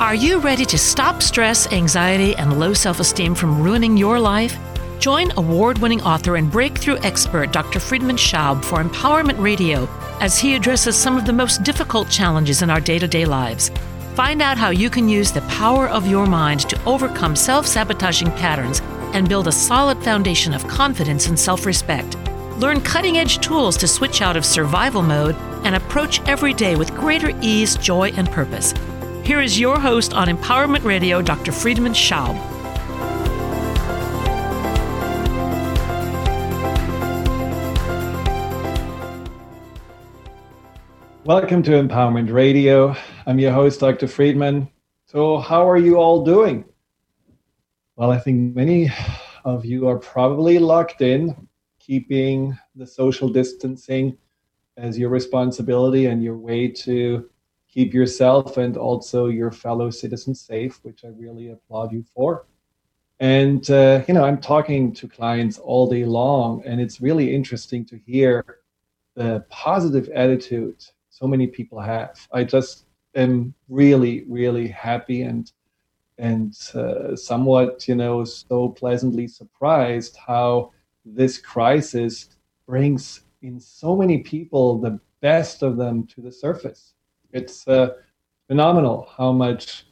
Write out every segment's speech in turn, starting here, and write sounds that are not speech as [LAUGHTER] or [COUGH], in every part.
Are you ready to stop stress, anxiety, and low self esteem from ruining your life? Join award winning author and breakthrough expert Dr. Friedemann Schaub for Empowerment Radio as he addresses some of the most difficult challenges in our day to day lives. Find out how you can use the power of your mind to overcome self sabotaging patterns and build a solid foundation of confidence and self respect. Learn cutting edge tools to switch out of survival mode and approach every day with greater ease, joy, and purpose. Here is your host on Empowerment Radio, Dr. Friedemann Schaub. Welcome to Empowerment Radio. I'm your host, Dr. Friedemann. So, how are you all doing? Well, I think many of you are probably locked in, keeping the social distancing as your responsibility and your way to keep yourself and also your fellow citizens safe, which I really applaud you for. And, uh, you know, I'm talking to clients all day long, and it's really interesting to hear the positive attitude so many people have. I just am really, really happy and and uh, somewhat, you know, so pleasantly surprised how this crisis brings in so many people the best of them to the surface. It's uh, phenomenal how much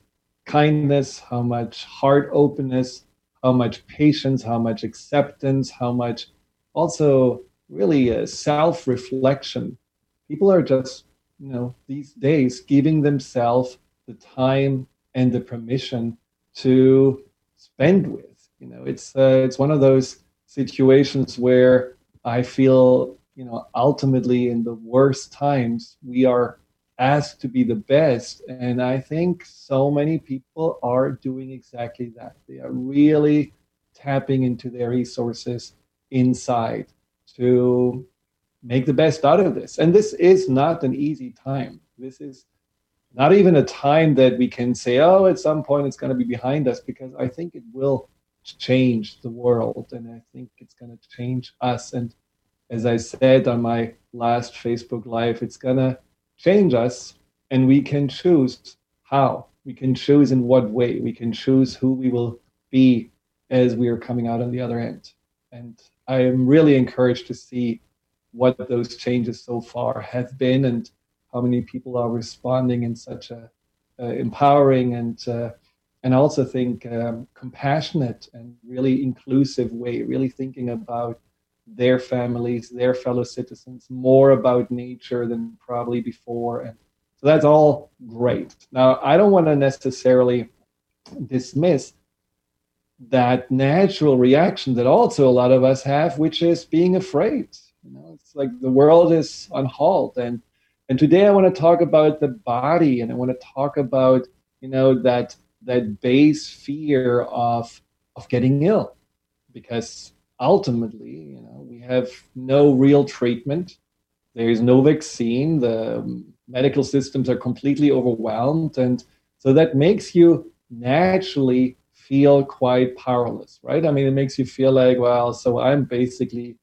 kindness, how much heart openness, how much patience, how much acceptance, how much also really uh, self reflection. People are just, you know, these days giving themselves the time and the permission to spend with. You know, it's uh, it's one of those situations where I feel, you know, ultimately in the worst times we are asked to be the best. And I think so many people are doing exactly that. They are really tapping into their resources inside to make the best out of this. And this is not an easy time. This is not even a time that we can say, oh, at some point it's going to be behind us, because I think it will change the world and I think it's going to change us. And as I said on my last Facebook Live, it's going to change us and we can choose how. We can choose in what way. We can choose who we will be as we are coming out on the other end. And i am really encouraged to see what those changes so far have been and how many people are responding in such a uh, empowering and uh, and also think um, compassionate and really inclusive way really thinking about their families, their fellow citizens, more about nature than probably before. And so that's all great. Now, I don't want to necessarily dismiss that natural reaction that also a lot of us have, which is being afraid. You know, it's like the world is on halt. And and today I want to talk about the body and I want to talk about, you know, that that base fear of of getting ill. Because ultimately, you know, we have no real treatment. There is no vaccine. The medical systems are completely overwhelmed, and so that makes you naturally feel quite powerless, right? I mean, it makes you feel like, well, so I'm basically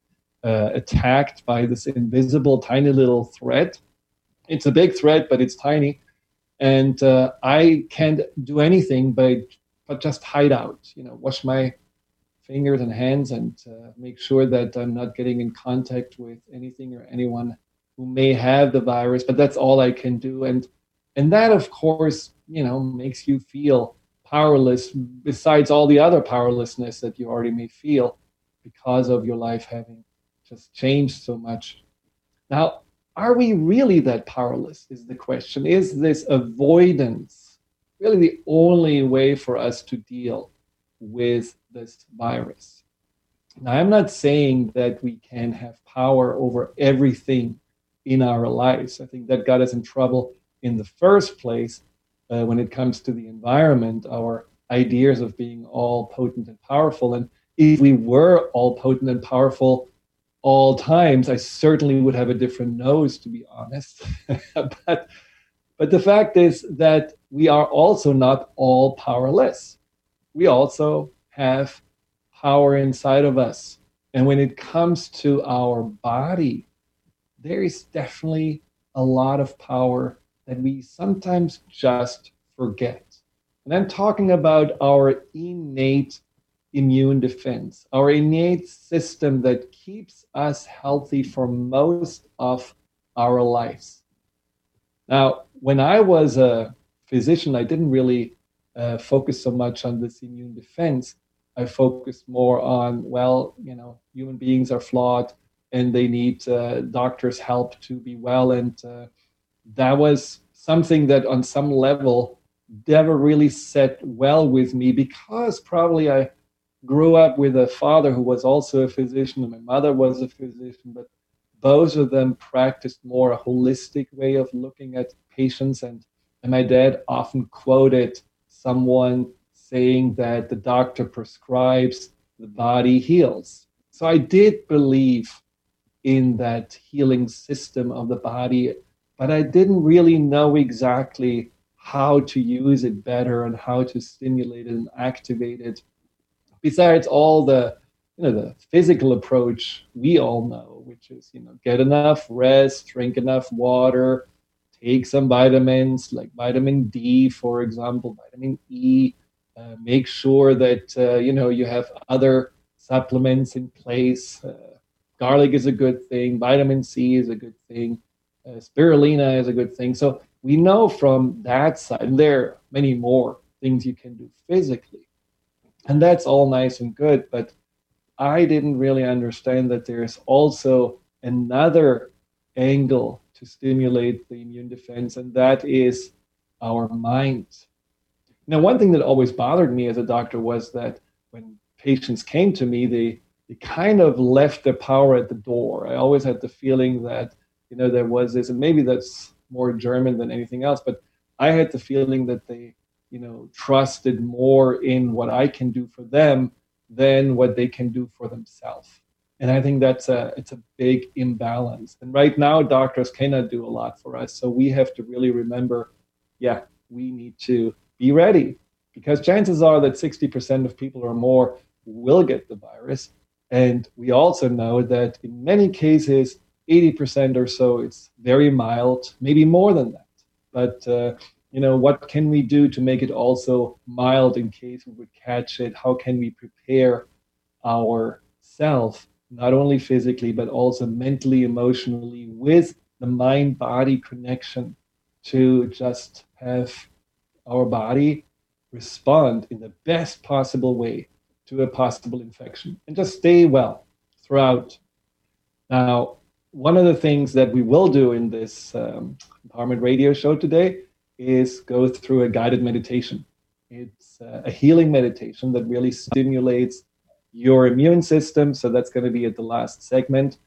uh, attacked by this invisible, tiny little threat. It's a big threat, but it's tiny, and uh, I can't do anything but but just hide out. You know, wash my fingers and hands and uh, make sure that I'm not getting in contact with anything or anyone who may have the virus. But that's all I can do, and and that of course you know makes you feel powerless. Besides all the other powerlessness that you already may feel because of your life having just changed so much. Now, are we really that powerless? Is the question. Is this avoidance really the only way for us to deal with this virus. Now, I'm not saying that we can have power over everything in our lives. I think that got us in trouble in the first place uh, when it comes to the environment, our ideas of being all potent and powerful. And if we were all potent and powerful all times, I certainly would have a different nose, to be honest. [LAUGHS] but, but the fact is that we are also not all powerless. We also have power inside of us. And when it comes to our body, there is definitely a lot of power that we sometimes just forget. And I'm talking about our innate immune defense, our innate system that keeps us healthy for most of our lives. Now, when I was a physician, I didn't really uh, focus so much on this immune defense. I focused more on, well, you know, human beings are flawed and they need uh, doctors' help to be well. And uh, that was something that, on some level, never really set well with me because probably I grew up with a father who was also a physician and my mother was a physician, but both of them practiced more a holistic way of looking at patients. And, and my dad often quoted someone saying that the doctor prescribes, the body heals. So I did believe in that healing system of the body, but I didn't really know exactly how to use it better and how to stimulate it and activate it besides all the you know the physical approach we all know which is you know get enough rest drink enough water take some vitamins like vitamin d for example vitamin e uh, make sure that uh, you know you have other supplements in place. Uh, garlic is a good thing vitamin c is a good thing uh, spirulina is a good thing. So we know from that side and there are many more things you can do physically. And that's all nice and good, but I didn't really understand that there's also another angle to stimulate the immune defense, and that is our mind. Now, one thing that always bothered me as a doctor was that when patients came to me, they, they kind of left their power at the door. I always had the feeling that, you know, there was this, and maybe that's more German than anything else, but I had the feeling that they you know trusted more in what I can do for them than what they can do for themselves. And I think that's a it's a big imbalance. And right now doctors cannot do a lot for us. So we have to really remember, yeah, we need to be ready because chances are that 60% of people or more will get the virus. And we also know that in many cases, 80% or so, it's very mild, maybe more than that. But uh, you know what can we do to make it also mild in case we would catch it how can we prepare ourselves not only physically but also mentally emotionally with the mind body connection to just have our body respond in the best possible way to a possible infection and just stay well throughout now one of the things that we will do in this um, empowerment radio show today is go through a guided meditation. It's uh, a healing meditation that really stimulates your immune system. So that's going to be at the last segment.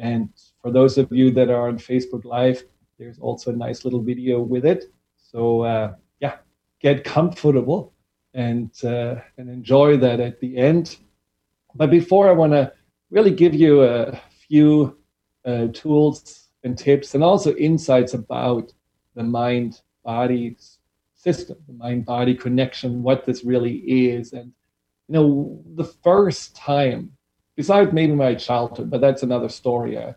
And for those of you that are on Facebook Live, there's also a nice little video with it. So uh, get comfortable and uh, and enjoy that at the end. But before I want to really give you a few uh, tools and tips and also insights about the mind body system, the mind body connection, what this really is. And, you know, the first time, besides maybe my childhood, but that's another story I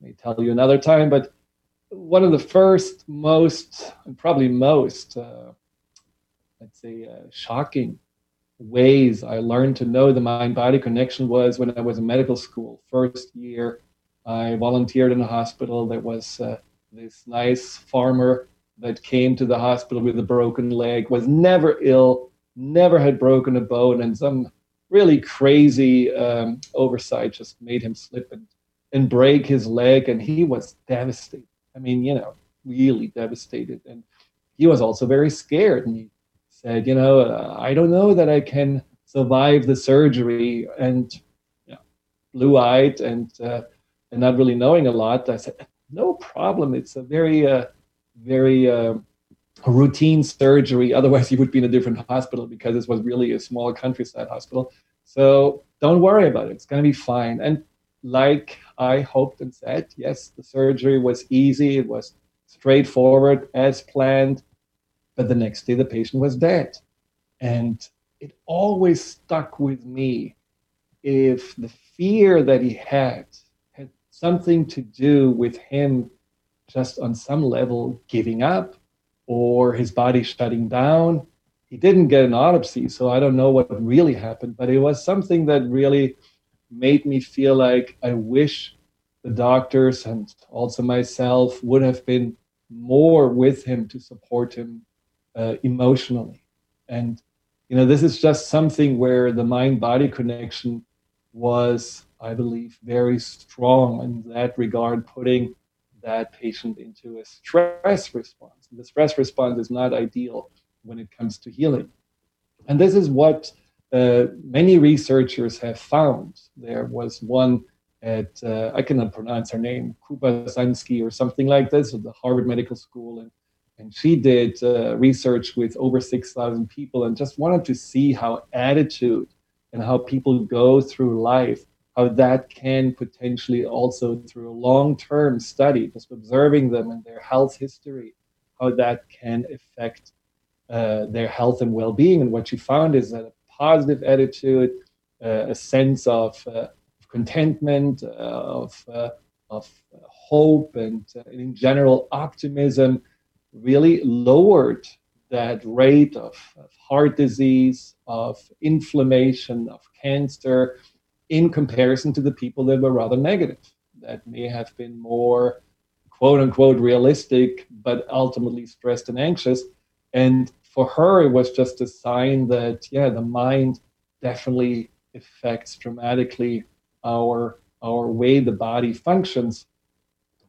may tell you another time. But one of the first, most, and probably most, uh, let's say, uh, shocking ways I learned to know the mind body connection was when I was in medical school. First year, I volunteered in a hospital. There was uh, this nice farmer that came to the hospital with a broken leg, was never ill, never had broken a bone, and some really crazy um, oversight just made him slip and, and break his leg. And he was devastated. I mean, you know, really devastated. And he was also very scared. And he said, you know, uh, I don't know that I can survive the surgery. And you know, blue eyed and, uh, and not really knowing a lot, I said, no problem. It's a very, uh, very uh, routine surgery. [LAUGHS] Otherwise, you would be in a different hospital because this was really a small countryside hospital. So don't worry about it. It's going to be fine. And like I hoped and said, yes, the surgery was easy. It was straightforward as planned. But the next day, the patient was dead. And it always stuck with me if the fear that he had had something to do with him just on some level giving up or his body shutting down he didn't get an autopsy, so I don't know what really happened, but it was something that really made me feel like I wish the doctors and also myself would have been more with him to support him uh, emotionally. And, you know, this is just something where the mind body connection was, I believe, very strong in that regard, putting that patient into a stress response. And the stress response is not ideal when it comes to healing. And this is what uh, many researchers have found. There was one at, uh, I cannot pronounce her name, Kubasansky or something like this, at the Harvard Medical School. And, and she did uh, research with over 6,000 people and just wanted to see how attitude and how people go through life, how that can potentially also through a long-term study, just observing them and their health history, how that can affect uh, their health and well-being. And what she found is that a positive attitude, uh, a sense of uh, contentment, uh, of, uh, of hope, and in general optimism really lowered that rate of, of, heart disease, of inflammation, of cancer in comparison to the people that were rather negative, that may have been more quote unquote realistic, but ultimately stressed and anxious. And for her, it was just a sign that, yeah, the mind definitely affects dramatically our our way the body functions.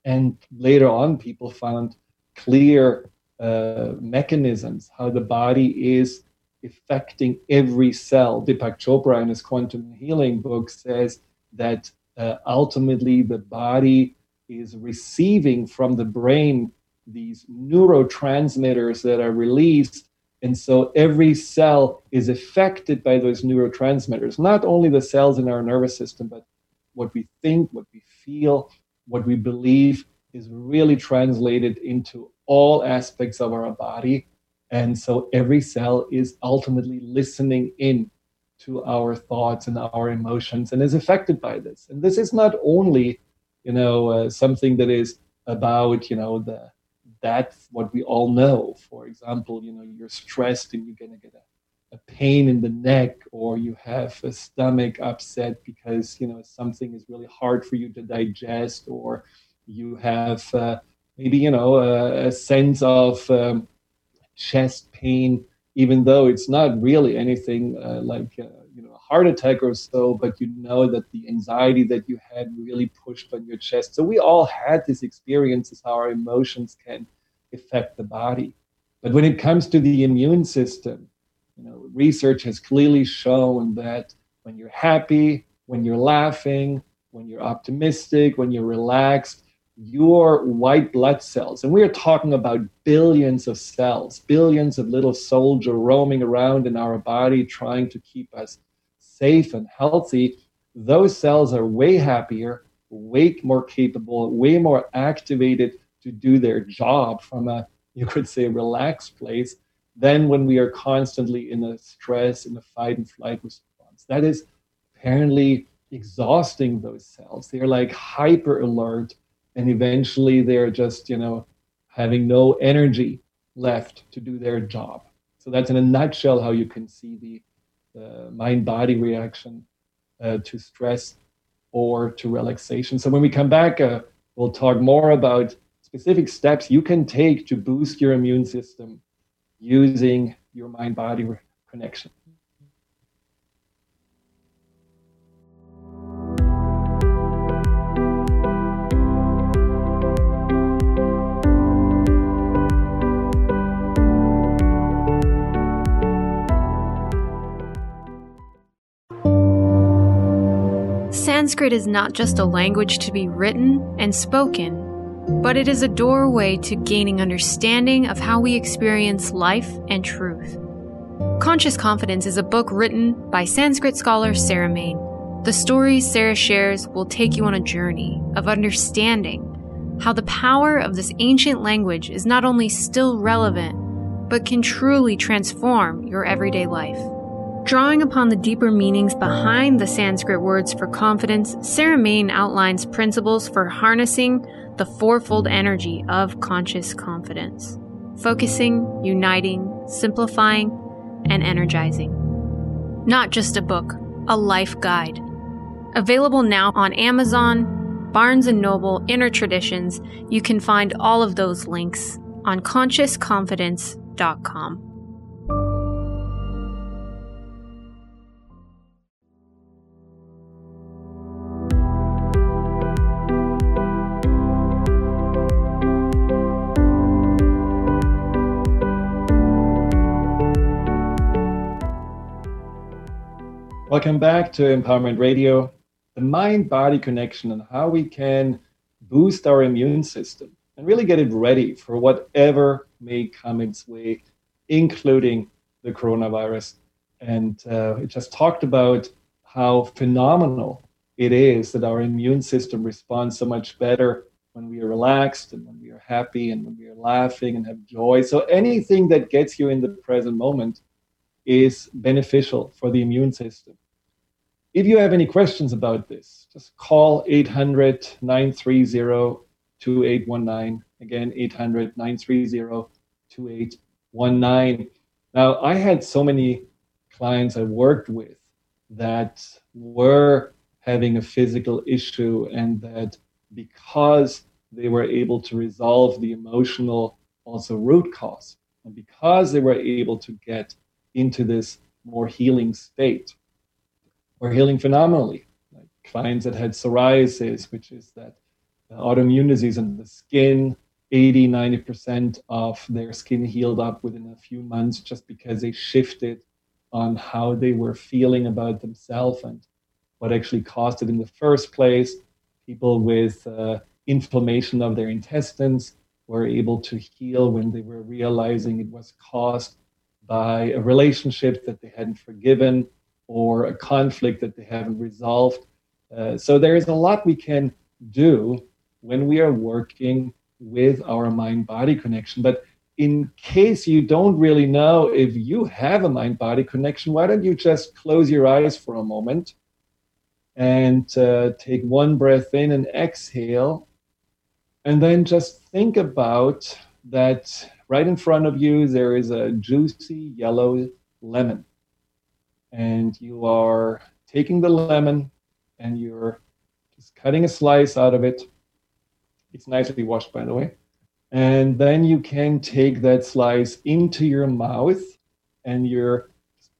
And later on, people found clear uh, mechanisms how the body is affecting every cell. Deepak Chopra in his quantum healing book says that uh, ultimately the body is receiving from the brain these neurotransmitters that are released. And so every cell is affected by those neurotransmitters, not only the cells in our nervous system, but what we think, what we feel, what we believe is really translated into all aspects of our body. And so every cell is ultimately listening in to our thoughts and our emotions and is affected by this. And this is not only, you know, uh, something that is about, you know, the that's what we all know. For example, you know, you're stressed and you're gonna get a a pain in the neck or you have a stomach upset because you know something is really hard for you to digest or you have uh, maybe you know a, a sense of um, chest pain even though it's not really anything uh, like uh, you know a heart attack or so but you know that the anxiety that you had really pushed on your chest. So we all had this experiences how our emotions can affect the body. But when it comes to the immune system you know, research has clearly shown that when you're happy, when you're laughing, when you're optimistic, when you're relaxed, your white blood cells, and we are talking about billions of cells, billions of little soldiers roaming around in our body trying to keep us safe and healthy, those cells are way happier, way more capable, way more activated to do their job from a, you could say, relaxed place than when we are constantly in a stress, in a fight and flight response, that is apparently exhausting those cells. They're like hyper alert, and eventually they're just, you know, having no energy left to do their job. So that's in a nutshell how you can see the, the mind-body reaction uh, to stress or to relaxation. So when we come back, uh, we'll talk more about specific steps you can take to boost your immune system using your mind body connection. Sanskrit is not just a language to be written and spoken but it is a doorway to gaining understanding of how we experience life and truth. Conscious Confidence is a book written by Sanskrit scholar Sarah Mane. The stories Sarah shares will take you on a journey of understanding how the power of this ancient language is not only still relevant, but can truly transform your everyday life. Drawing upon the deeper meanings behind the Sanskrit words for confidence, Sarah Mane outlines principles for harnessing the fourfold energy of conscious confidence. Focusing, uniting, simplifying, and energizing. Not just a book, a life guide. Available now on Amazon, Barnes & Noble, Inner Traditions. You can find all of those links on consciousconfidence.com. Welcome back to Empowerment Radio, the mind body connection and how we can boost our immune system and really get it ready for whatever may come its way, including the coronavirus. And uh, it just talked about how phenomenal it is that our immune system responds so much better when we are relaxed and when we are happy and when we are laughing and have joy. So anything that gets you in the present moment is beneficial for the immune system. If you have any questions about this, just call 800 930 2819. Again, 800 930 2819. Now, I had so many clients I worked with that were having a physical issue, and that because they were able to resolve the emotional, also root cause, and because they were able to get into this more healing state, were healing phenomenally. Like clients that had psoriasis, which is that autoimmune disease in the skin, 80, 90% of their skin healed up within a few months just because they shifted on how they were feeling about themselves and what actually caused it in the first place. People with uh, inflammation of their intestines were able to heal when they were realizing it was caused by a relationship that they hadn't forgiven or a conflict that they haven't resolved. Uh, so there is a lot we can do when we are working with our mind body connection. But in case you don't really know if you have a mind body connection, why don't you just close your eyes for a moment and uh, take one breath in and exhale, and then just think about that right in front of you there is a juicy yellow lemon and you are taking the lemon and you're just cutting a slice out of it. It's nicely washed, by the way. And then you can take that slice into your mouth and you're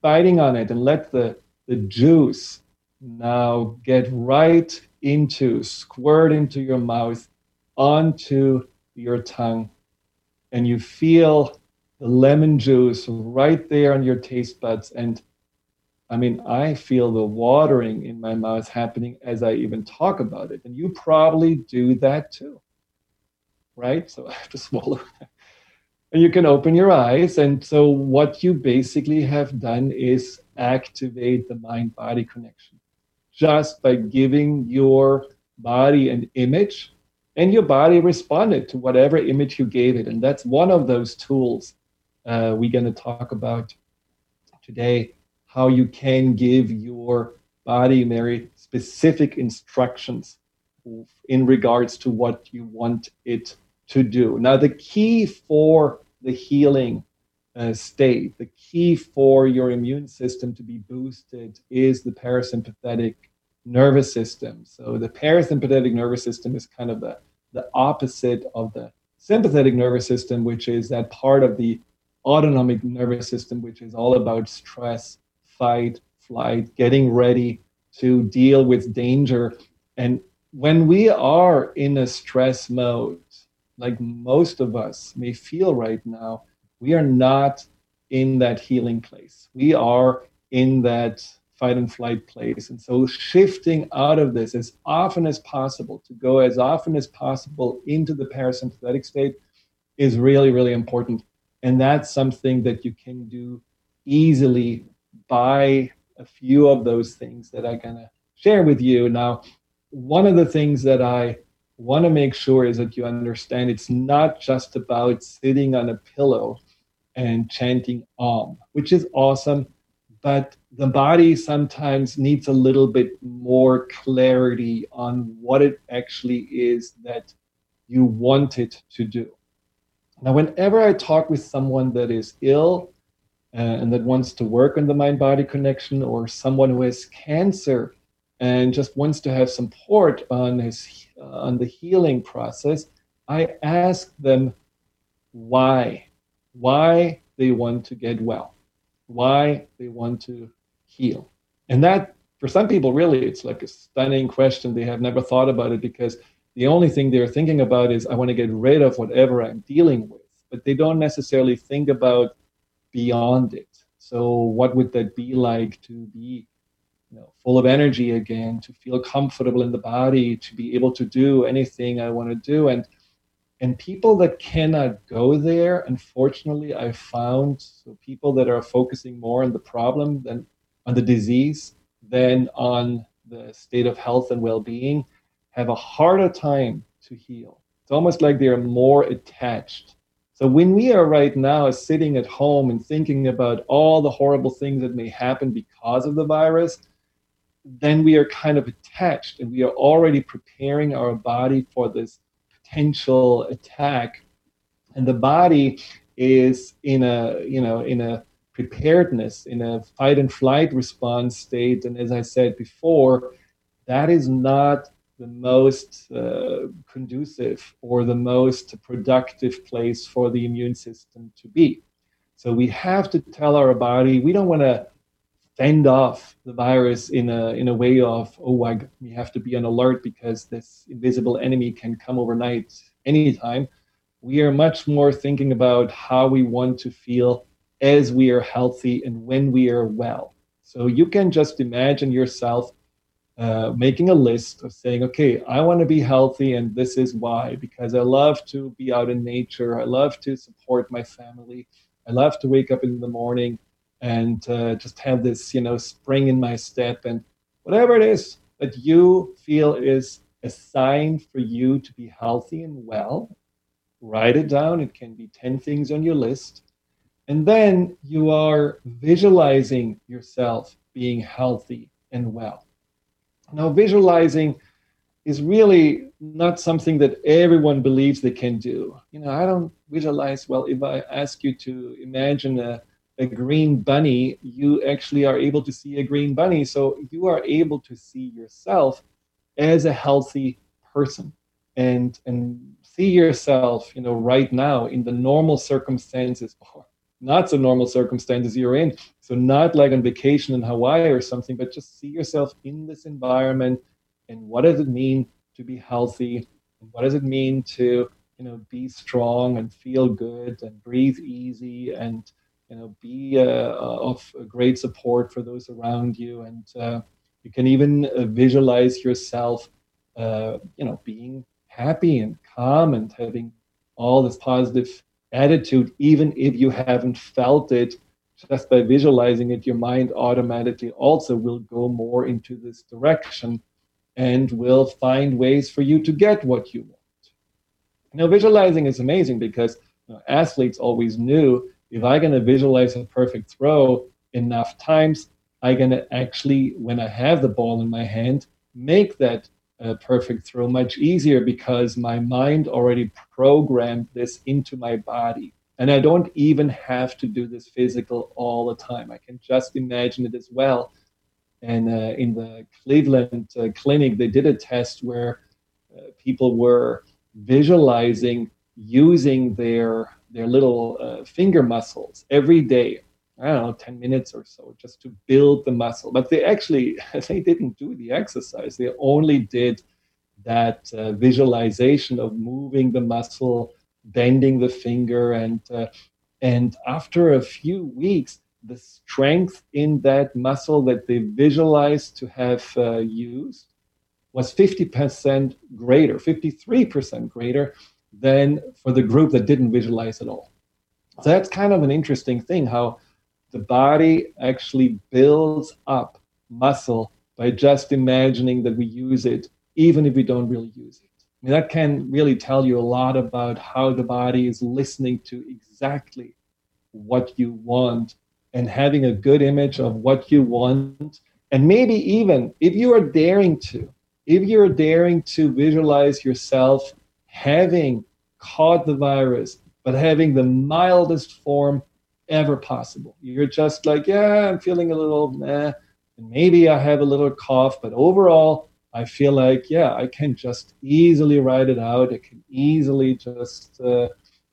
biting on it and let the, the juice now get right into, squirt into your mouth, onto your tongue. And you feel the lemon juice right there on your taste buds. And I mean, I feel the watering in my mouth happening as I even talk about it. And you probably do that too. Right? So [LAUGHS] I have to swallow. and you can open your eyes. And so, what you basically have done is activate the mind body connection just by giving your body an image. And your body responded to whatever image you gave it. And that's one of those tools uh, we're going to talk about today how you can give your body very specific instructions in regards to what you want it to do. Now, the key for the healing uh, state, the key for your immune system to be boosted is the parasympathetic nervous system. So, the parasympathetic nervous system is kind of the, the opposite of the sympathetic nervous system, which is that part of the autonomic nervous system, which is all about stress fight, flight, getting ready to deal with danger. And when we are in a stress mode, like most of us may feel right now, we are not in that healing place. We are in that fight and flight place. And so shifting out of this as often as possible, to go as often as possible into the parasympathetic state is really, really important. And that's something that you can do easily by a few of those things that I'm going to share with you. Now, one of the things that I want to make sure is that you understand it's not just about sitting on a pillow and chanting Om, which is awesome, but the body sometimes needs a little bit more clarity on what it actually is that you want it to do. Now, whenever I talk with someone that is ill and that wants to work on the mind body connection, or someone who has cancer and just wants to have support on his uh, on the healing process, I ask them why, why they want to get well, why they want to heal, and that for some people really it's like a stunning question. They have never thought about it because the only thing they're thinking about is I want to get rid of whatever I'm dealing with, but they don't necessarily think about beyond it. So what would that be like to be you know, full of energy again, to feel comfortable in the body, to be able to do anything I want to do. And and people that cannot go there, unfortunately, I found so people that are focusing more on the problem than on the disease than on the state of health and well-being have a harder time to heal. It's almost like they're more attached. So when we are right now sitting at home and thinking about all the horrible things that may happen because of the virus, then we are kind of attached and we are already preparing our body for this potential attack. And the body is in a you know in a preparedness in a fight and flight response state. And as i said before that is not the most uh, conducive or the most productive place for the immune system to be. So we have to tell our body we don't want to fend off the virus in a in a way of oh I, we have to be on alert because this invisible enemy can come overnight anytime. We are much more thinking about how we want to feel as we are healthy and when we are well. So you can just imagine yourself uh, making a list of saying okay i want to be healthy and this is why because i love to be out in nature i love to support my family i love to wake up in the morning and uh, just have this, you know, spring in my step and whatever it is that you feel is a sign for you to be healthy and well, write it down. It can be 10 things on your list. And then you are visualizing yourself being healthy and well. Now, visualizing is really not something that everyone believes they can do. You know, I don't visualize well if I ask you to imagine a a green bunny, you actually are able to see a green bunny. So you are able to see yourself as a healthy person and and see yourself, you know, right now in the normal circumstances [LAUGHS] or not so normal circumstances you're in. So not like on vacation in Hawaii or something, but just see yourself in this environment and what does it mean to be healthy? And what does it mean to, you know, be strong and feel good and breathe easy and you know be uh, uh, of great support for those around you and uh, you can even visualize yourself you know being happy and calm and having all this positive attitude even if you haven't felt it just by visualizing it your mind automatically also will go more into this direction and will find ways for you to get what you want. Now visualizing is amazing because you know, athletes always knew if I'm going to visualize a perfect throw enough times, I'm going to actually, when I have the ball in my hand, make that uh, perfect throw much easier because my mind already programmed this into my body. And I don't even have to do this physical all the time. I can just imagine it as well. And uh, in the Cleveland uh, clinic, they did a test where uh, people were visualizing using their their little uh, finger muscles every day i don't know 10 minutes or so just to build the muscle but they actually [LAUGHS] they didn't do the exercise they only did that uh, visualization of moving the muscle bending the finger and uh, and after a few weeks the strength in that muscle that they visualized to have uh, used was 50% greater 53% greater than for the group that didn't visualize at all. So that's kind of an interesting thing how the body actually builds up muscle by just imagining that we use it, even if we don't really use it. I mean, that can really tell you a lot about how the body is listening to exactly what you want and having a good image of what you want. And maybe even if you are daring to, if you're daring to visualize yourself having caught the virus, but having the mildest form ever possible. You're just like, yeah, I'm feeling a little and maybe I have a little cough, but overall, I feel like, yeah, I can just easily ride it out. I can easily just, uh,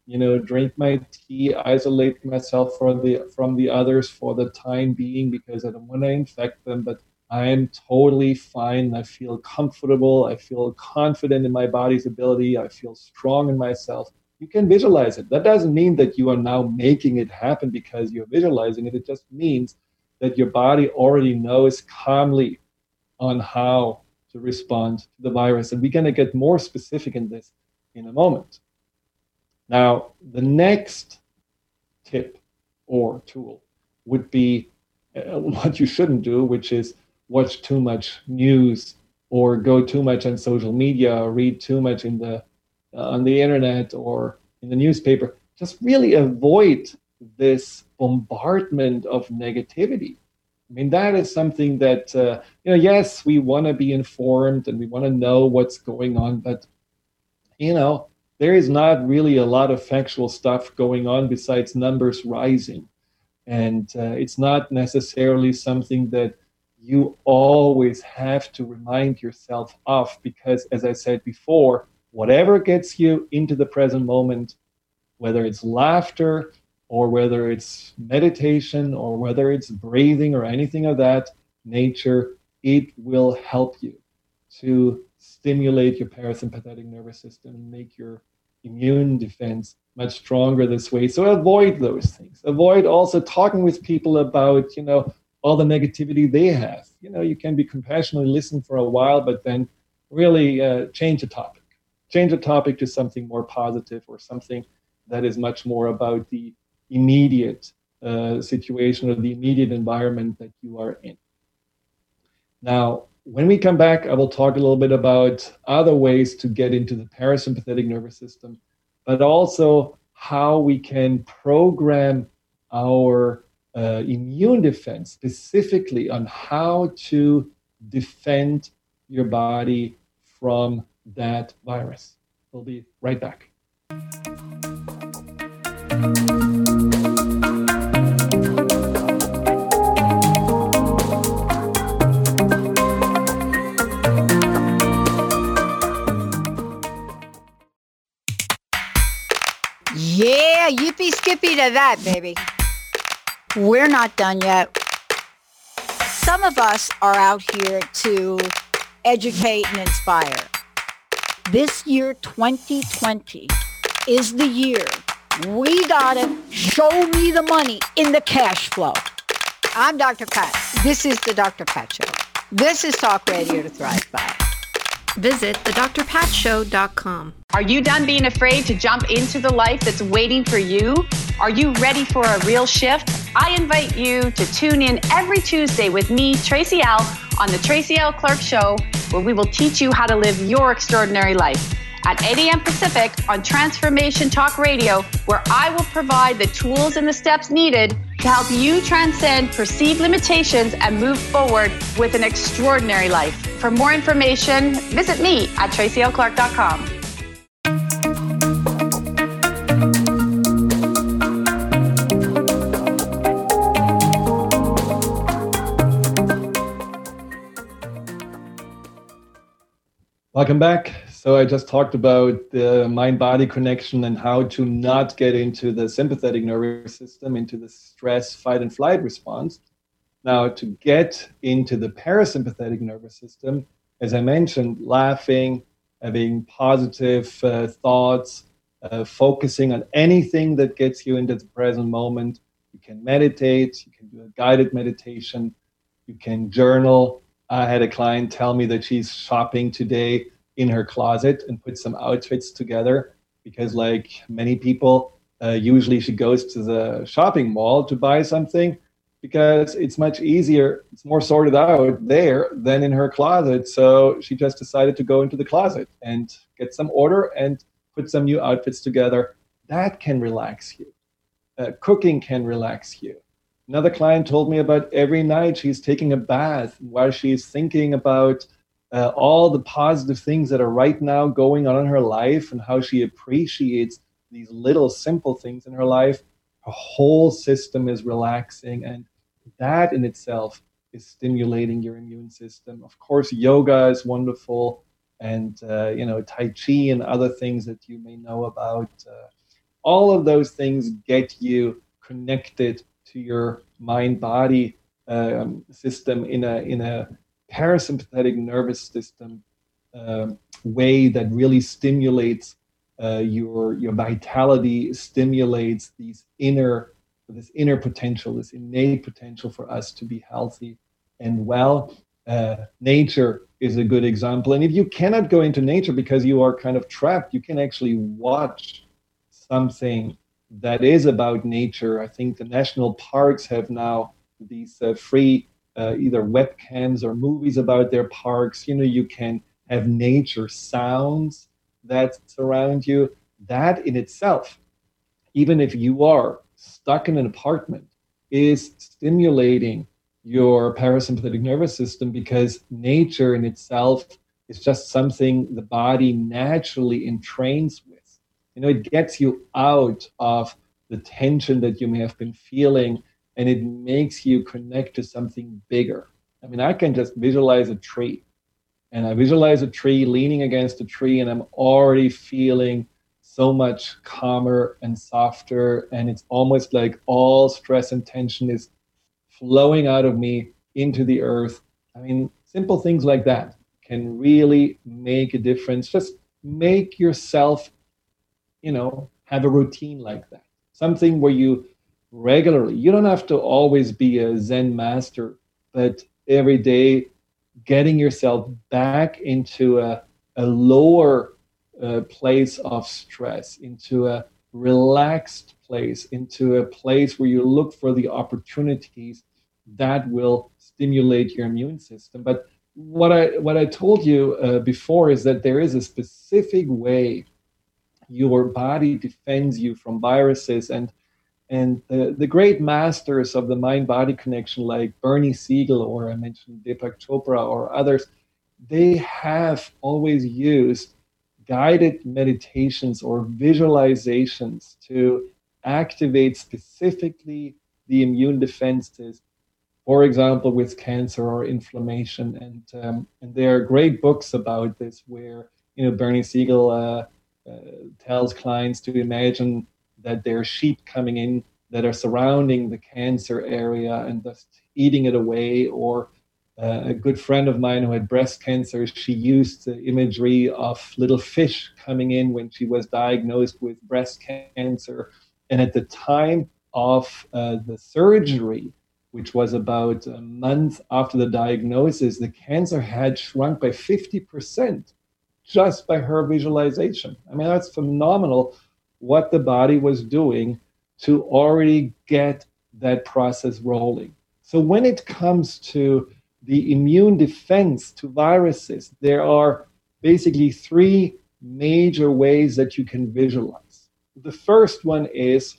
you know, drink my tea, isolate myself from the from the others for the time being because I don't want to infect them. But I am totally fine. I feel comfortable. I feel confident in my body's ability. I feel strong in myself. You can visualize it. That doesn't mean that you are now making it happen because you're visualizing it. It just means that your body already knows calmly on how to respond to the virus. And we're going to get more specific in this in a moment. Now, the next tip or tool would be uh, [LAUGHS] what you shouldn't do, which is watch too much news or go too much on social media or read too much in the on the internet or in the newspaper just really avoid this bombardment of negativity. I mean that is something that uh, you know yes we want to be informed and we want to know what's going on but you know there is not really a lot of factual stuff going on besides numbers rising. And uh, it's not necessarily something that you always have to remind yourself of because, as I said before, whatever gets you into the present moment, whether it's laughter or whether it's meditation or whether it's breathing or anything of that nature, it will help you to stimulate your parasympathetic nervous system and make your immune defense much stronger this way. So avoid those things. Avoid also talking with people about, you know, all the negativity they have. You know, you can be compassionately listen for a while, but then really uh, change the topic. Change the topic to something more positive or something that is much more about the immediate uh, situation or the immediate environment that you are in. Now, when we come back, I will talk a little bit about other ways to get into the parasympathetic nervous system, but also how we can program our uh, immune defense, specifically on how to defend your body from that virus. We'll be right back. Yeah, yippee skippy to that, baby. We're not done yet. Some of us are out here to educate and inspire. This year, 2020, is the year we gotta show me the money in the cash flow. I'm Dr. Pat. This is the Dr. Pat Show. This is Talk Radio to Thrive By. Visit thedrpatshow.com. Are you done being afraid to jump into the life that's waiting for you? Are you ready for a real shift? I invite you to tune in every Tuesday with me, Tracy L, on the Tracy L. Clark Show, where we will teach you how to live your extraordinary life. At 8 a.m. Pacific on Transformation Talk Radio, where I will provide the tools and the steps needed to help you transcend perceived limitations and move forward with an extraordinary life. For more information, visit me at tracylclark.com. Welcome back. So I just talked about the mind-body connection and how to not get into the sympathetic nervous system, into the stress, fight, and flight response. Now, to get into the parasympathetic nervous system, as I mentioned, laughing, having positive uh, thoughts, uh, focusing on anything that gets you into the present moment. You can meditate, you can do a guided meditation, you can journal, I had a client tell me that she's shopping today in her closet and put some outfits together because, like many people, uh, usually she goes to the shopping mall to buy something because it's much easier, it's more sorted out there than in her closet. So she just decided to go into the closet and get some order and put some new outfits together. That can relax you. Uh, cooking can relax you. Another client told me about every night she's taking a bath while she's thinking about uh, all the positive things that are right now going on in her life and how she appreciates these little simple things in her life. Her whole system is relaxing, and that in itself is stimulating your immune system. Of course, yoga is wonderful, and uh, you know Tai Chi and other things that you may know about. Uh, all of those things get you connected to your mind-body um, system in a in a parasympathetic nervous system um, way that really stimulates uh, your your vitality, stimulates these inner this inner potential, this innate potential for us to be healthy and well. Uh, nature is a good example. And if you cannot go into nature because you are kind of trapped, you can actually watch something that is about nature. I think the national parks have now these uh, free uh, either webcams or movies about their parks. You know, you can have nature sounds that surround you. That in itself, even if you are stuck in an apartment, is stimulating your parasympathetic nervous system because nature in itself is just something the body naturally entrains. You know, it gets you out of the tension that you may have been feeling and it makes you connect to something bigger. I mean, I can just visualize a tree and I visualize a tree leaning against a tree, and I'm already feeling so much calmer and softer. And it's almost like all stress and tension is flowing out of me into the earth. I mean, simple things like that can really make a difference. Just make yourself, you know, have a routine like that. Something where you regularly, you don't have to always be a Zen master, but every day getting yourself back into a, a lower uh, place of stress, into a relaxed place, into a place where you look for the opportunities that will stimulate your immune system. But what I what I told you uh, before is that there is a specific way your body defends you from viruses and and the, the great masters of the mind body connection, like Bernie Siegel, or I mentioned Deepak Chopra, or others, they have always used guided meditations or visualizations to activate specifically the immune defenses, for example, with cancer or inflammation. And, um, and there are great books about this where, you know, Bernie Siegel uh, tells clients to imagine that there are sheep coming in that are surrounding the cancer area and just eating it away. Or uh, a good friend of mine who had breast cancer, she used the imagery of little fish coming in when she was diagnosed with breast cancer. And at the time of uh, the surgery, which was about a month after the diagnosis, the cancer had shrunk by 50% just by her visualization. I mean, that's phenomenal what the body was doing to already get that process rolling. So when it comes to the immune defense to viruses, there are basically three major ways that you can visualize. The first one is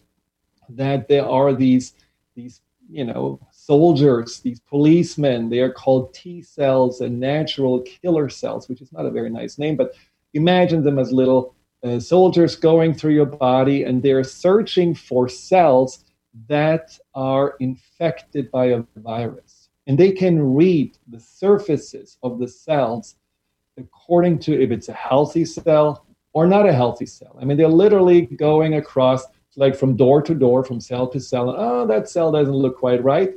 that there are these these you know soldiers, these policemen. They are called T cells and natural killer cells, which is not a very nice name, but imagine them as little uh, soldiers going through your body and they're searching for cells that are infected by a virus. And they can read the surfaces of the cells according to if it's a healthy cell or not a healthy cell. I mean, they're literally going across like from door to door, from cell to cell, and oh, that cell doesn't look quite right.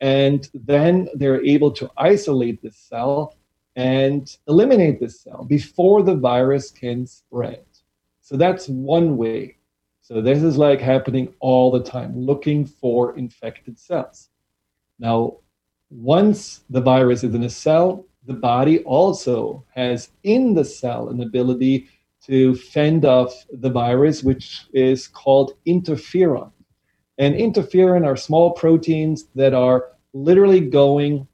And then they're able to isolate the cell and eliminate the cell before the virus can spread. So that's one way. So this is like happening all the time, looking for infected cells. Now, once the virus is in a cell, the body also has in the cell an ability to fend off the virus, which is called interferon. And interferon are small proteins that are literally going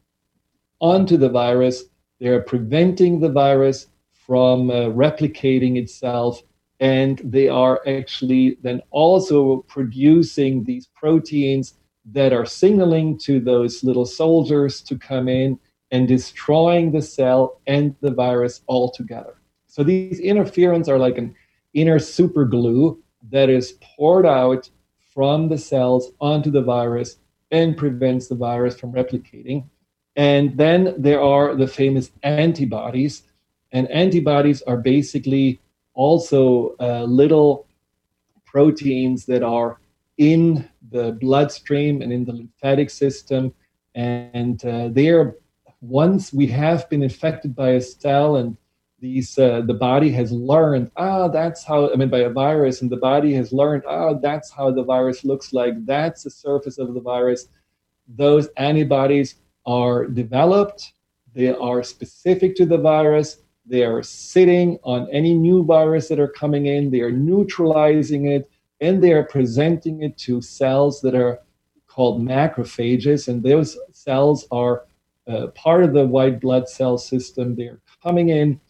onto the virus they're preventing the virus from uh, replicating itself. And they are actually then also producing these proteins that are signaling to those little soldiers to come in and destroying the cell and the virus altogether. So these interferons are like an inner super glue that is poured out from the cells onto the virus and prevents the virus from replicating. And then there are the famous antibodies. And antibodies are basically also uh, little proteins that are in the bloodstream and in the lymphatic system. And uh, they are, once we have been infected by a cell and these uh, the body has learned ah that's how i mean by a virus and the body has learned ah that's how the virus looks like. That's the surface of the virus. Those antibodies are developed. They are specific to the virus. They are sitting on any new virus that are coming in. They are neutralizing it and they are presenting it to cells that are called macrophages and those cells are uh, part of the white blood cell system. They're coming in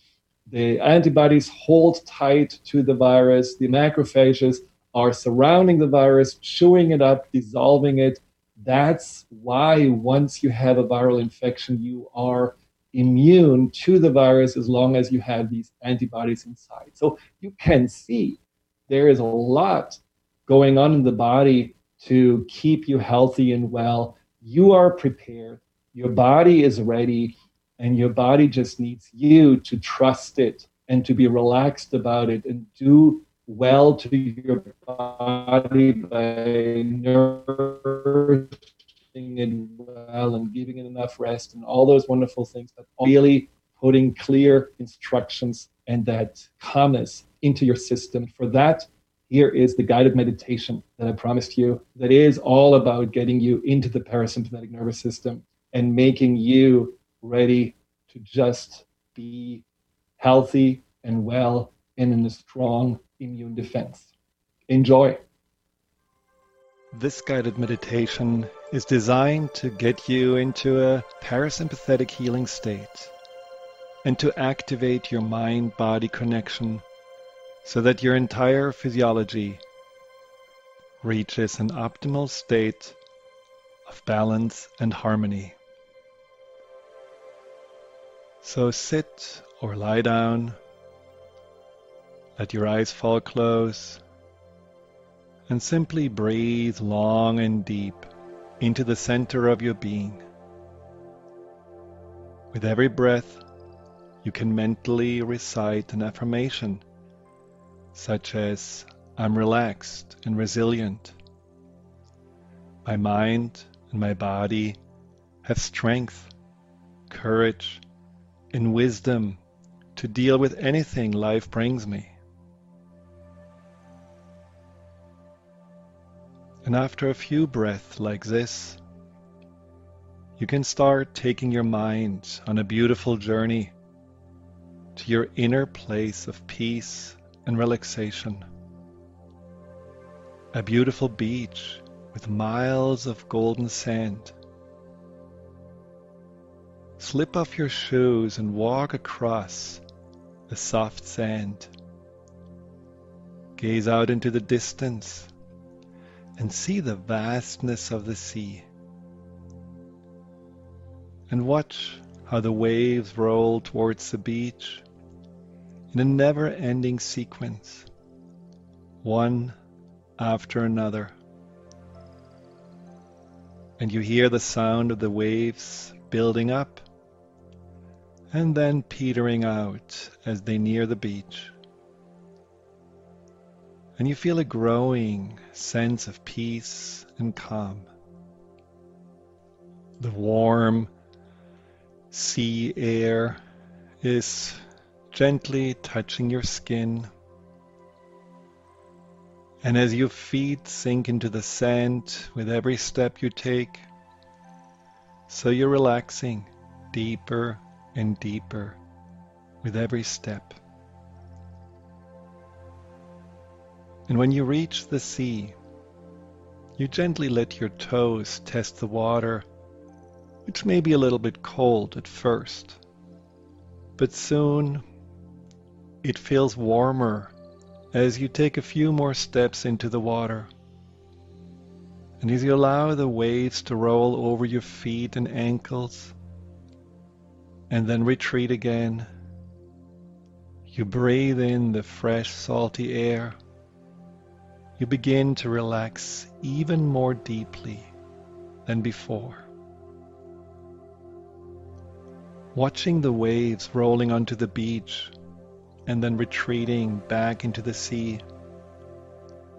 the antibodies hold tight to the virus. The macrophages are surrounding the virus, chewing it up, dissolving it. That's why once you have a viral infection, you are immune to the virus as long as you have these antibodies inside. So you can see there is a lot going on in the body to keep you healthy and well. You are prepared. Your body is ready and your body just needs you to trust it and to be relaxed about it and do well to your body by nourishing it well and giving it enough rest and all those wonderful things, but really putting clear instructions and that calmness into your system. For that, here is the guided meditation that I promised you that is all about getting you into the parasympathetic nervous system and making you ready to just be healthy and well and in a strong immune defense. Enjoy. This guided meditation is designed to get you into a parasympathetic healing state and to activate your mind body connection so that your entire physiology reaches an optimal state of balance and harmony. So sit or lie down, let your eyes fall close, and simply breathe long and deep into the center of your being. With every breath, you can mentally recite an affirmation such as I'm relaxed and resilient. My mind and my body have strength, courage, in wisdom to deal with anything life brings me. And after a few breaths like this, you can start taking your mind on a beautiful journey to your inner place of peace and relaxation. A beautiful beach with miles of golden sand Slip off your shoes and walk across the soft sand. Gaze out into the distance and see the vastness of the sea. And watch how the waves roll towards the beach in a never ending sequence, one after another. And you hear the sound of the waves building up and then petering out as they near the beach. And you feel a growing sense of peace and calm. The warm sea air is gently touching your skin. And as your feet sink into the sand with every step you take, so you're relaxing deeper and deeper with every step. And when you reach the sea, you gently let your toes test the water, which may be a little bit cold at first, but soon it feels warmer as you take a few more steps into the water. And as you allow the waves to roll over your feet and ankles, and then retreat again. You breathe in the fresh, salty air, you begin to relax even more deeply than before. Watching the waves rolling onto the beach and then retreating back into the sea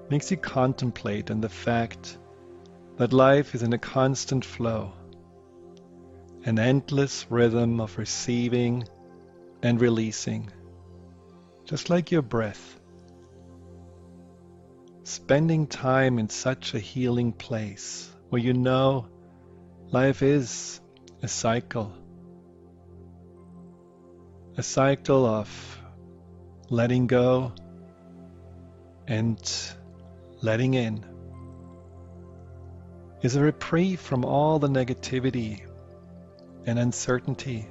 makes you contemplate on the fact that life is in a constant flow, an endless rhythm of receiving and releasing, just like your breath. Spending time in such a healing place where you know life is a cycle. A cycle of letting go and letting in. Is a reprieve from all the negativity and uncertainty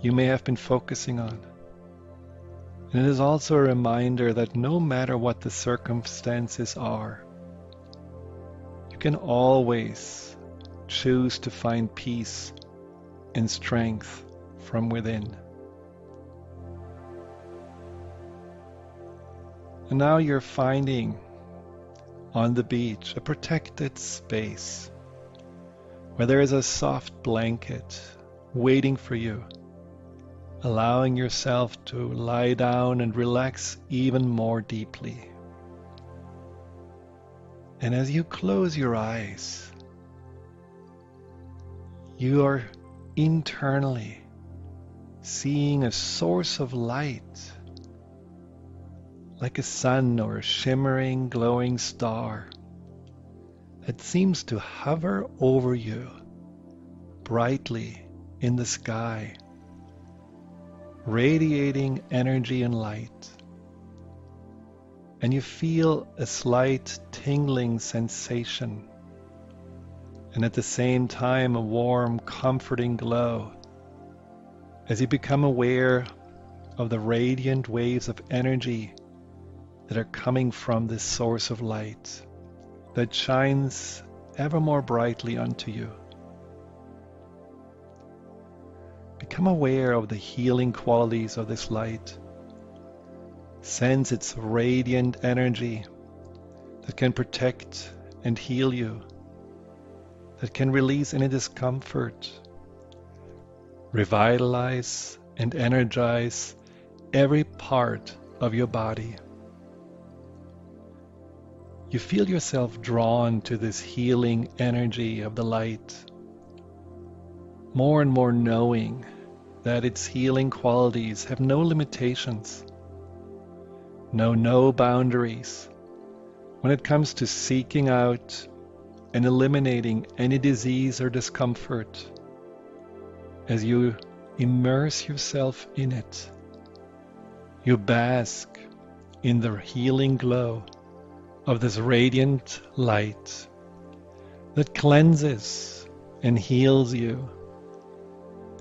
you may have been focusing on. And it is also a reminder that no matter what the circumstances are, you can always choose to find peace and strength from within. And now you're finding on the beach a protected space where there is a soft blanket waiting for you, allowing yourself to lie down and relax even more deeply. And as you close your eyes, you are internally seeing a source of light like a sun or a shimmering, glowing star that seems to hover over you brightly in the sky, radiating energy and light. And you feel a slight tingling sensation, and at the same time, a warm, comforting glow. As you become aware of the radiant waves of energy that are coming from this source of light that shines ever more brightly unto you. Become aware of the healing qualities of this light. Sense its radiant energy that can protect and heal you, that can release any discomfort, revitalize and energize every part of your body you feel yourself drawn to this healing energy of the light, more and more knowing that its healing qualities have no limitations, know no boundaries when it comes to seeking out and eliminating any disease or discomfort as you immerse yourself in it. You bask in the healing glow of this radiant light that cleanses and heals you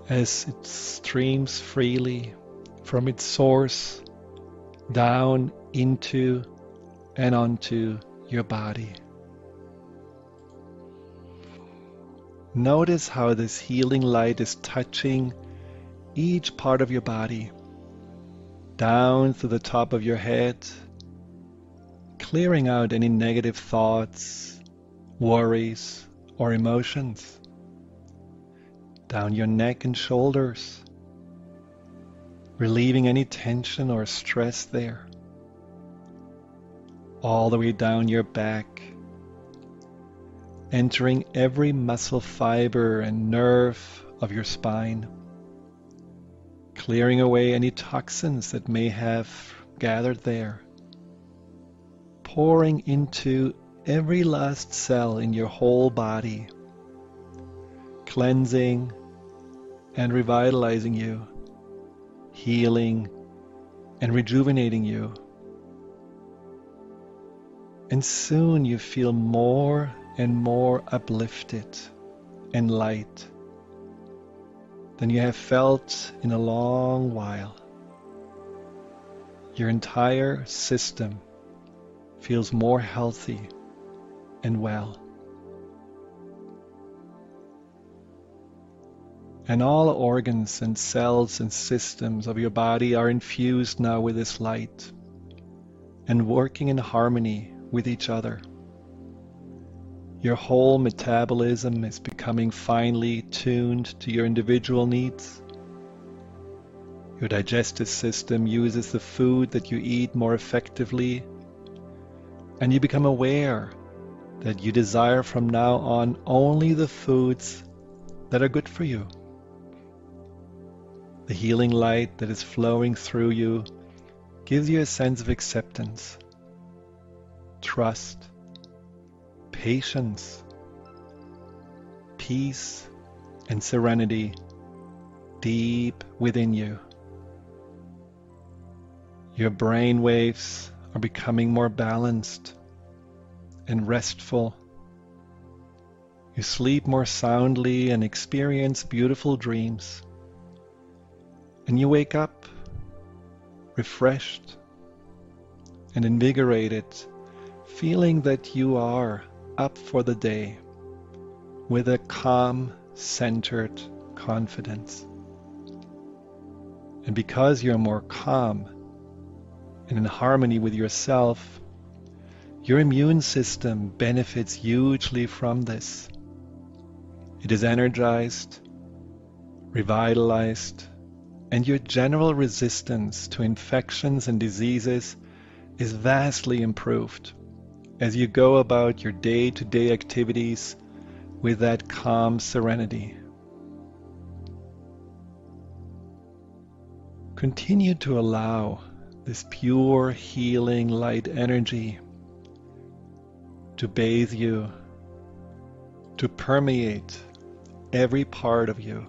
as it streams freely from its source down into and onto your body. Notice how this healing light is touching each part of your body, down to the top of your head clearing out any negative thoughts, worries, or emotions. Down your neck and shoulders, relieving any tension or stress there. All the way down your back, entering every muscle fiber and nerve of your spine, clearing away any toxins that may have gathered there pouring into every last cell in your whole body, cleansing and revitalizing you, healing and rejuvenating you. And soon you feel more and more uplifted and light than you have felt in a long while. Your entire system feels more healthy and well. And all organs and cells and systems of your body are infused now with this light and working in harmony with each other. Your whole metabolism is becoming finely tuned to your individual needs. Your digestive system uses the food that you eat more effectively, and you become aware that you desire from now on only the foods that are good for you. The healing light that is flowing through you gives you a sense of acceptance, trust, patience, peace, and serenity deep within you. Your brain waves are becoming more balanced and restful. You sleep more soundly and experience beautiful dreams. And you wake up refreshed and invigorated, feeling that you are up for the day with a calm, centered confidence. And because you're more calm and in harmony with yourself, your immune system benefits hugely from this. It is energized, revitalized, and your general resistance to infections and diseases is vastly improved as you go about your day to day activities with that calm serenity. Continue to allow this pure healing light energy to bathe you, to permeate every part of you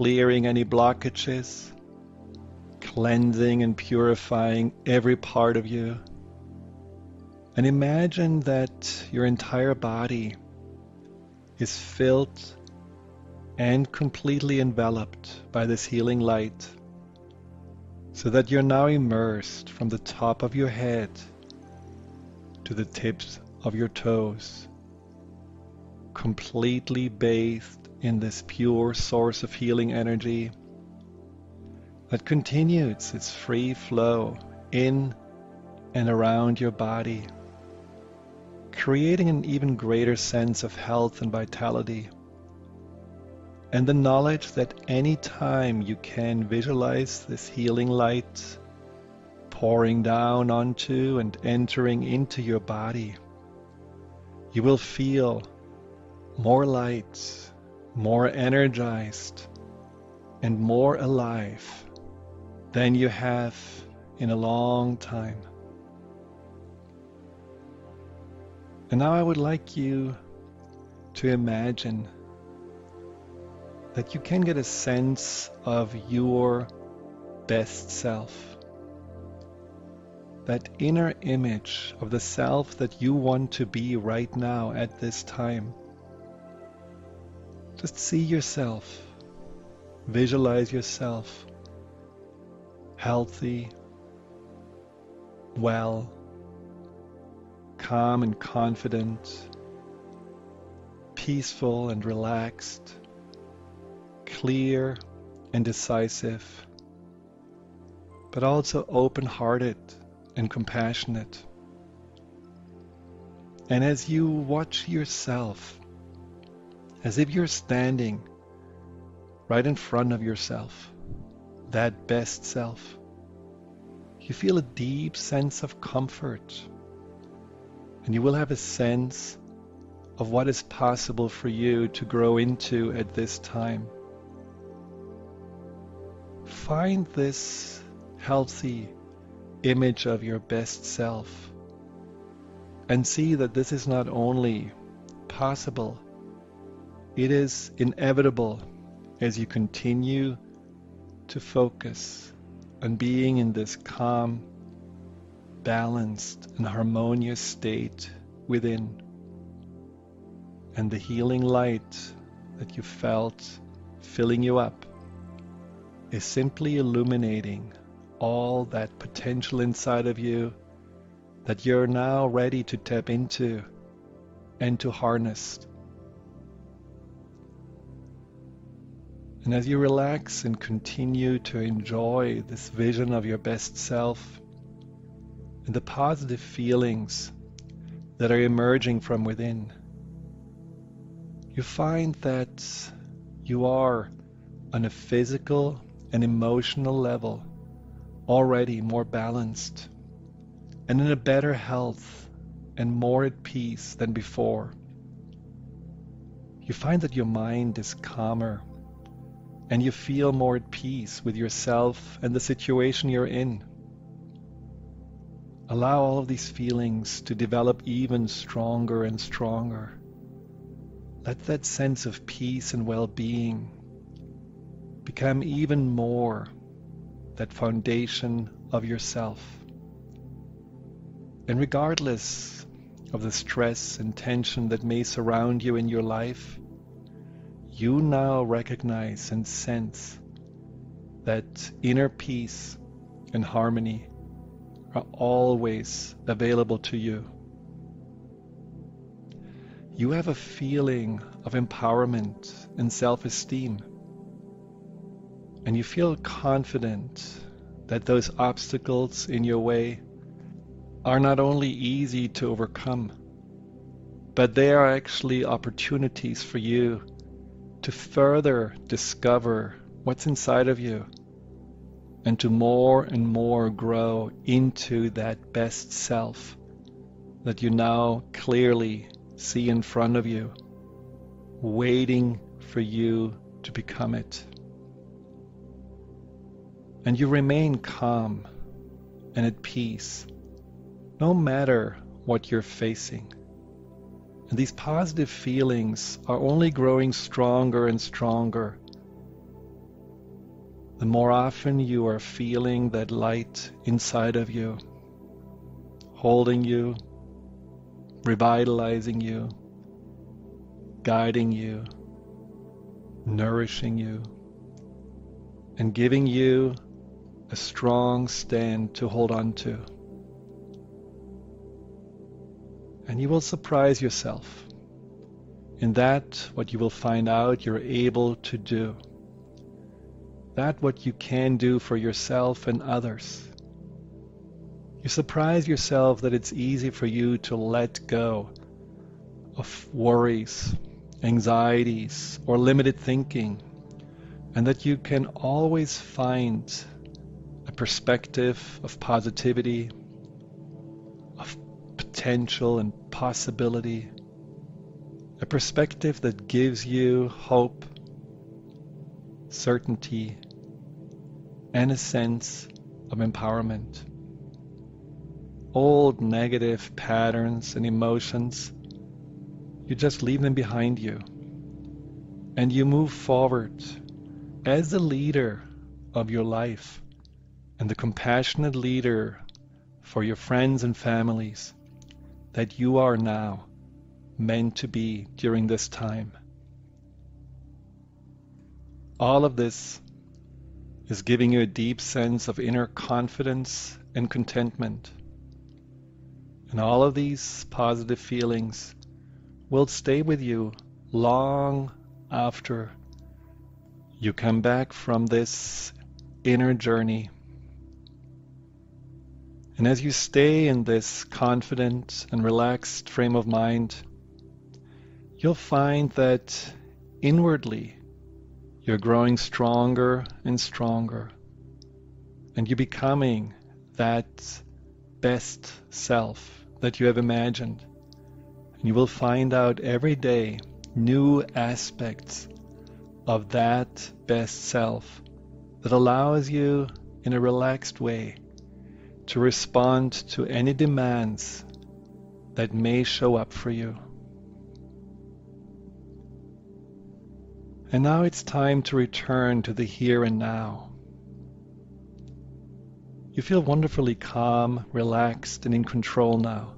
clearing any blockages, cleansing and purifying every part of you. And imagine that your entire body is filled and completely enveloped by this healing light, so that you're now immersed from the top of your head to the tips of your toes, completely bathed in this pure source of healing energy that continues its free flow in and around your body, creating an even greater sense of health and vitality. And the knowledge that any time you can visualize this healing light pouring down onto and entering into your body, you will feel more light more energized and more alive than you have in a long time. And now I would like you to imagine that you can get a sense of your best self. That inner image of the self that you want to be right now at this time. Just see yourself, visualize yourself healthy, well, calm and confident, peaceful and relaxed, clear and decisive, but also open hearted and compassionate. And as you watch yourself as if you're standing right in front of yourself, that best self. You feel a deep sense of comfort, and you will have a sense of what is possible for you to grow into at this time. Find this healthy image of your best self and see that this is not only possible it is inevitable as you continue to focus on being in this calm, balanced, and harmonious state within. And the healing light that you felt filling you up is simply illuminating all that potential inside of you that you're now ready to tap into and to harness. And as you relax and continue to enjoy this vision of your best self, and the positive feelings that are emerging from within, you find that you are on a physical and emotional level already more balanced and in a better health and more at peace than before. You find that your mind is calmer and you feel more at peace with yourself and the situation you're in. Allow all of these feelings to develop even stronger and stronger. Let that sense of peace and well being become even more that foundation of yourself. And regardless of the stress and tension that may surround you in your life, you now recognize and sense that inner peace and harmony are always available to you. You have a feeling of empowerment and self esteem, and you feel confident that those obstacles in your way are not only easy to overcome, but they are actually opportunities for you to further discover what's inside of you and to more and more grow into that best self that you now clearly see in front of you, waiting for you to become it. And you remain calm and at peace no matter what you're facing. And these positive feelings are only growing stronger and stronger. The more often you are feeling that light inside of you, holding you, revitalizing you, guiding you, nourishing you, and giving you a strong stand to hold on to. and you will surprise yourself in that what you will find out you're able to do. That what you can do for yourself and others. You surprise yourself that it's easy for you to let go of worries, anxieties, or limited thinking, and that you can always find a perspective of positivity, of potential and possibility, a perspective that gives you hope, certainty, and a sense of empowerment. Old negative patterns and emotions, you just leave them behind you and you move forward as the leader of your life and the compassionate leader for your friends and families that you are now meant to be during this time. All of this is giving you a deep sense of inner confidence and contentment. And all of these positive feelings will stay with you long after you come back from this inner journey and as you stay in this confident and relaxed frame of mind, you'll find that inwardly you're growing stronger and stronger, and you're becoming that best self that you have imagined. And you will find out every day new aspects of that best self that allows you in a relaxed way to respond to any demands that may show up for you. And now it's time to return to the here and now. You feel wonderfully calm, relaxed, and in control now.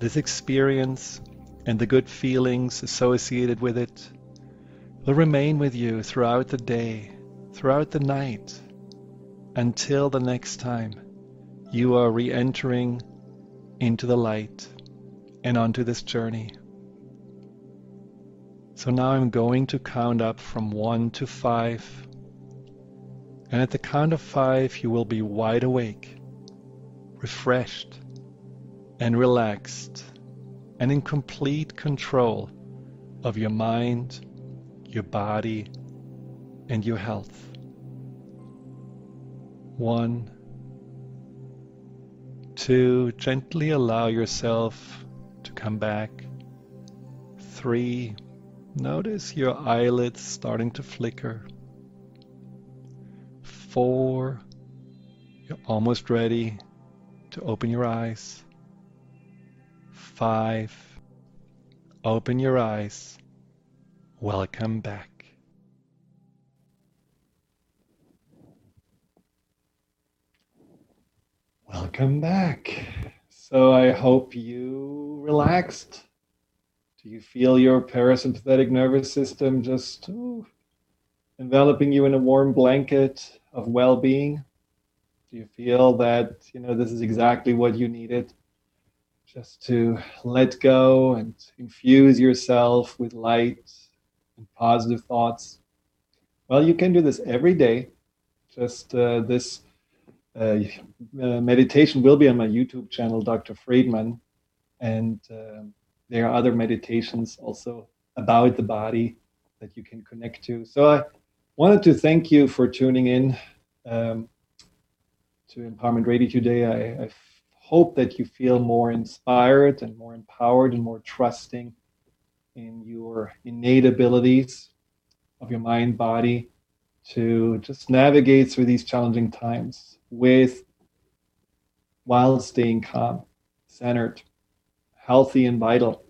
This experience and the good feelings associated with it will remain with you throughout the day, throughout the night, until the next time you are re entering into the light and onto this journey. So now I'm going to count up from one to five. And at the count of five, you will be wide awake, refreshed and relaxed and in complete control of your mind, your body, and your health. One, two, gently allow yourself to come back. Three, notice your eyelids starting to flicker. Four, you're almost ready to open your eyes. Five, open your eyes. Welcome back. Welcome back. So I hope you relaxed. Do you feel your parasympathetic nervous system just ooh, enveloping you in a warm blanket of well-being? Do you feel that you know this is exactly what you needed? Just to let go and infuse yourself with light and positive thoughts. Well, you can do this every day. Just uh, this uh, uh, meditation will be on my YouTube channel, Dr. Friedemann, and um, there are other meditations also about the body that you can connect to. So I wanted to thank you for tuning in um, to Empowerment Radio today. I, I hope that you feel more inspired and more empowered and more trusting in your innate abilities of your mind body to just navigate through these challenging times with while staying calm, centered, healthy, and vital.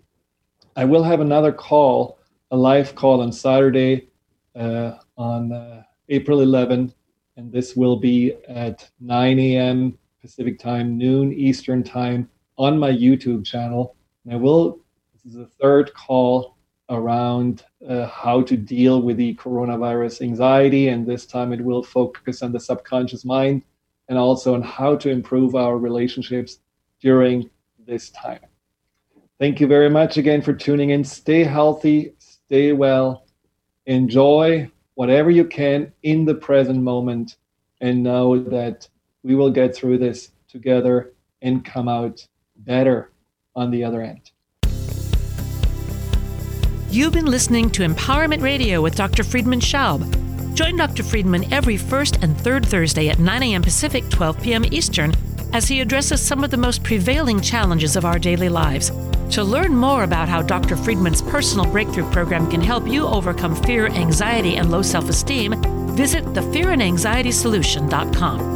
I will have another call, a live call on Saturday uh, on uh, April 11th, and this will be at 9 a.m. Pacific time, noon Eastern time on my YouTube channel. And I will, this is the third call around uh, how to deal with the coronavirus anxiety, and this time it will focus on the subconscious mind and also on how to improve our relationships during this time. Thank you very much again for tuning in. Stay healthy, stay well, enjoy whatever you can in the present moment, and know that we will get through this together and come out better on the other end. You've been listening to Empowerment Radio with Dr. Friedemann Schaub. Join Dr. Friedemann every first and third Thursday at 9 a.m. Pacific, 12 p.m. Eastern, as he addresses some of the most prevailing challenges of our daily lives. To learn more about how Dr. Friedemann's personal breakthrough program can help you overcome fear, anxiety, and low self esteem, visit thefearandanxietysolution.com.